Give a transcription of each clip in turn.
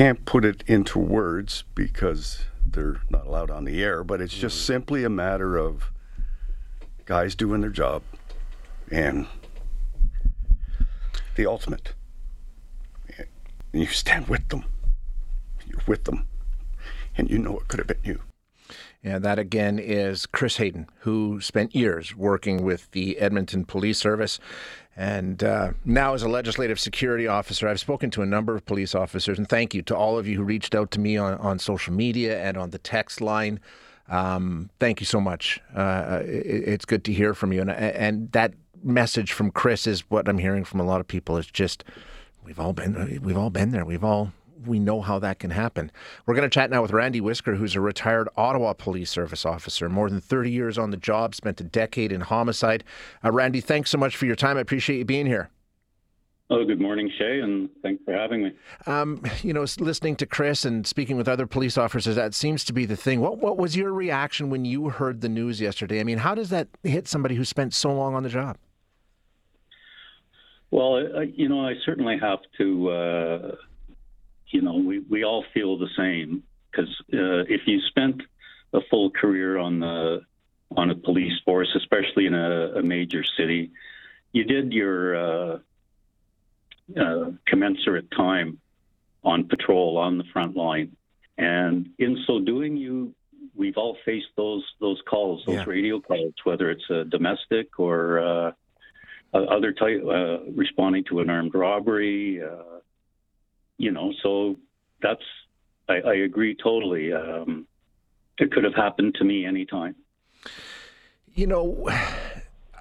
can't put it into words because they're not allowed on the air, but it's just mm. simply a matter of guys doing their job and the ultimate. And you stand with them. You're with them. And you know it could have been you. And that again is Chris Hayden, who spent years working with the Edmonton Police Service and uh, now as a legislative security officer. I've spoken to a number of police officers, and thank you to all of you who reached out to me on, on social media and on the text line. Um, thank you so much. Uh, it, it's good to hear from you. And, and that message from Chris is what I'm hearing from a lot of people. It's just we've all been we've all been there. We've all we know how that can happen. We're going to chat now with Randy Wisker, who's a retired Ottawa Police Service officer, more than 30 years on the job, spent a decade in homicide. Uh, Randy, thanks so much for your time. I appreciate you being here. Oh, good morning, Shay, and thanks for having me. Um, you know, listening to Chris and speaking with other police officers, that seems to be the thing. What what was your reaction when you heard the news yesterday? I mean, how does that hit somebody who spent so long on the job? Well, uh, you know, I certainly have to uh, you know, we, we all feel the same because uh, if you spent a full career on the on a police force, especially in a, a major city, you did your uh, uh, commensurate time on patrol on the front line, and in so doing, you we've all faced those those calls, those yeah. radio calls, whether it's a domestic or uh, other type, uh, responding to an armed robbery, uh, you know, so that's I, I agree totally. Um, it could have happened to me anytime. You know.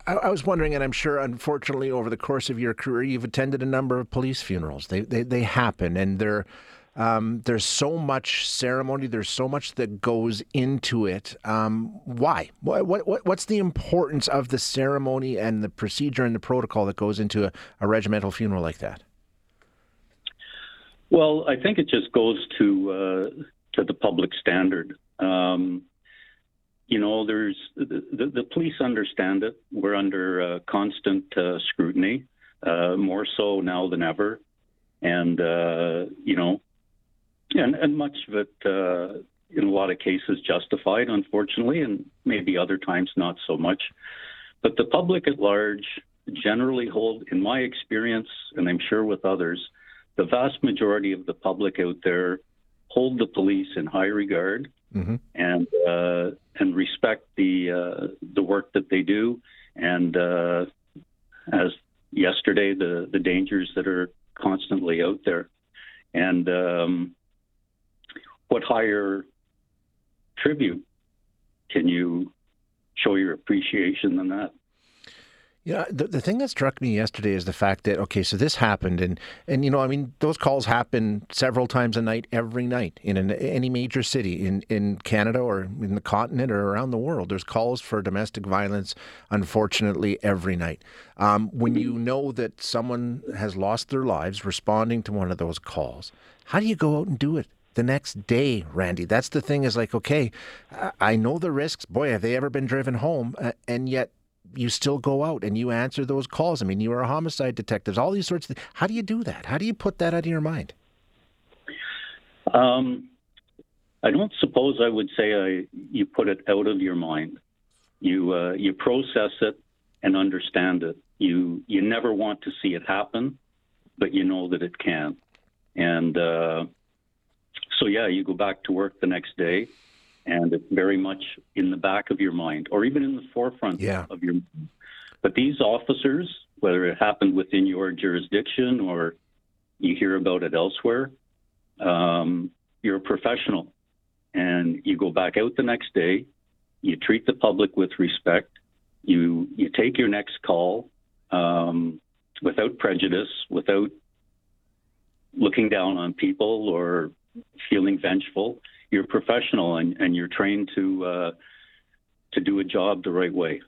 I, was wondering, and I'm sure, unfortunately, over the course of your career, you've attended a number of police funerals. They they, they happen, and they're um, there's so much ceremony. There's so much that goes into it. Um, why? What, what, what's the importance of the ceremony and the procedure and the protocol that goes into a, a regimental funeral like that? Well, I think it just goes to uh, to the public standard. Um, you know, there's the, the, police understand it. We're under uh, constant uh, scrutiny, uh, more so now than ever, and uh, you know, and and much of it, uh, in a lot of cases, justified, unfortunately, and maybe other times not so much. But the public at large generally hold, in my experience, and I'm sure with others the vast majority of the public out there hold the police in high regard mm-hmm. and uh, and respect the uh, the work that they do, and uh, as yesterday, the the dangers that are constantly out there, and um, what higher tribute can you show your appreciation than that? Yeah, the, the thing that struck me yesterday is the fact that okay, so this happened, and and you know, I mean, those calls happen several times a night, every night in an, any major city in in Canada or in the continent or around the world. There's calls for domestic violence, unfortunately, every night. Um, when you know that someone has lost their lives responding to one of those calls, how do you go out and do it? the next day, Randy. That's the thing is like, okay, I know the risks. Boy, have they ever been driven home? Uh, and yet you still go out and you answer those calls. I mean, you are a homicide detectives, all these sorts of things. How do you do that? How do you put that out of your mind? Um, I don't suppose I would say I, you put it out of your mind. You uh, you process it and understand it. You you never want to see it happen, but you know that it can. And uh, so yeah, you go back to work the next day and it's very much in the back of your mind or even in the forefront yeah. of your mind. But these officers, whether it happened within your jurisdiction or you hear about it elsewhere, um, you're a professional and you go back out the next day, you treat the public with respect, you, you take your next call um, without prejudice, without looking down on people or feeling vengeful you're professional and, and you're trained to uh, to do a job the right way.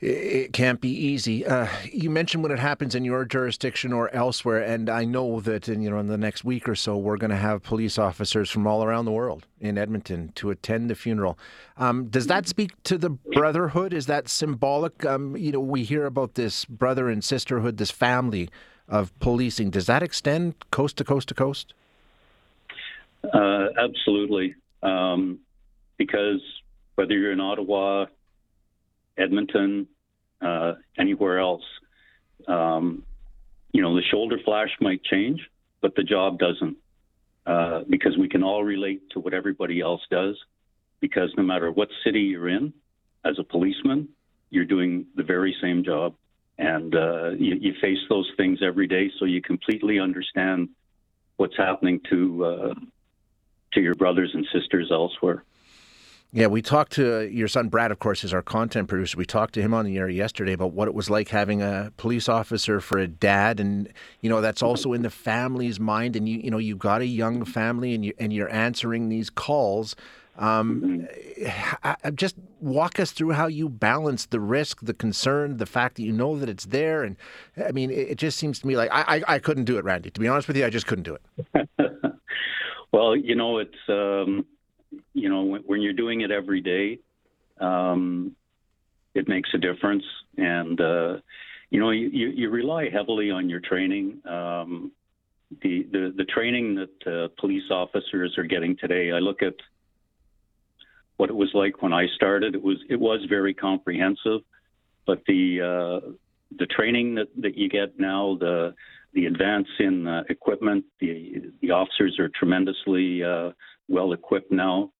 It can't be easy. Uh, you mentioned when it happens in your jurisdiction or elsewhere, and I know that in you know in the next week or so we're going to have police officers from all around the world in Edmonton to attend the funeral. Um, does that speak to the brotherhood? Is that symbolic? Um, you know, we hear about this brother and sisterhood, this family of policing. Does that extend coast to coast to coast? Uh, absolutely. Um, because whether you're in Ottawa, Edmonton, uh, anywhere else, um, you know, the shoulder flash might change, but the job doesn't. Uh, because we can all relate to what everybody else does. Because no matter what city you're in, as a policeman, you're doing the very same job. And uh, you, you face those things every day, so you completely understand what's happening to uh, to your brothers and sisters elsewhere. Yeah, we talked to your son Brad, of course, is our content producer. We talked to him on the air yesterday about what it was like having a police officer for a dad, and you know that's also in the family's mind. And you, you know, you've got a young family, and you and you're answering these calls. Um, just walk us through how you balance the risk, the concern, the fact that you know that it's there, and I mean, it, it just seems to me like I, I, I couldn't do it, Randy. To be honest with you, I just couldn't do it. well, you know, it's. Um you know, when, when, you're doing it every day, um, it makes a difference. And, uh, you know, you, you, rely heavily on your training. Um, the, the, the training that uh, police officers are getting today, I look at what it was like when I started. It was it was very comprehensive, but the uh, the training that, that you get now, the the advance in uh, equipment, the the officers are tremendously uh, well equipped now.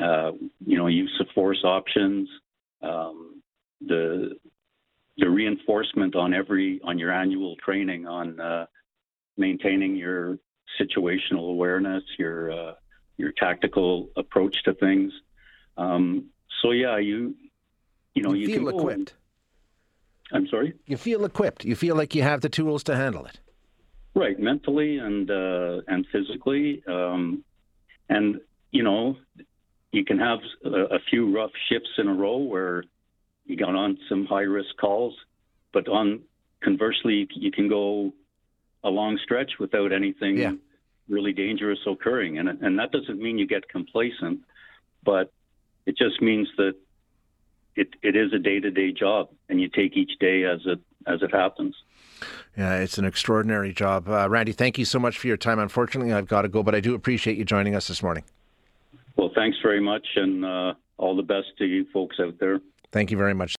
Uh, you know, use of force options, um, the the reinforcement on every on your annual training on uh, maintaining your situational awareness, your uh, your tactical approach to things. Um, so yeah, you you know you, you feel equipped. I'm sorry. You feel equipped. You feel like you have the tools to handle it. Right, mentally and uh, and physically. Um, and, you know, you can have a, a few rough shifts in a row where you got on some high risk calls, but on conversely, you can go a long stretch without anything yeah. really dangerous occurring. And, and that doesn't mean you get complacent, but it just means that it, it is a day to day job and you take each day as it, as it happens. Yeah, it's an extraordinary job. Uh, Randy, thank you so much for your time. Unfortunately, I've got to go, but I do appreciate you joining us this morning. Well, thanks very much, and uh, all the best to you folks out there. Thank you very much.